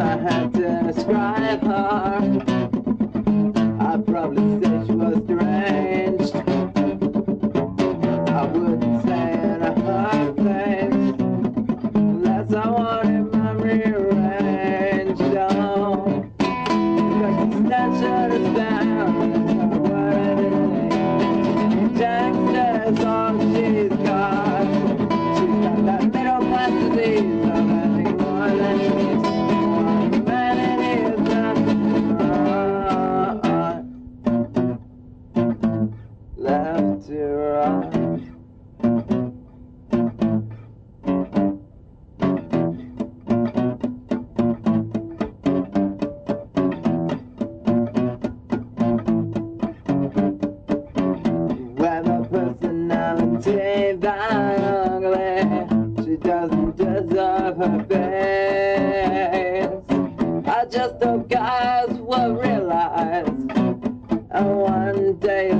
if I had to describe her, I'd probably say she was deranged. I wouldn't say. left to run. When a personality that ugly, she doesn't deserve her face. I just hope guys will realize, and one day.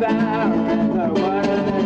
there. No one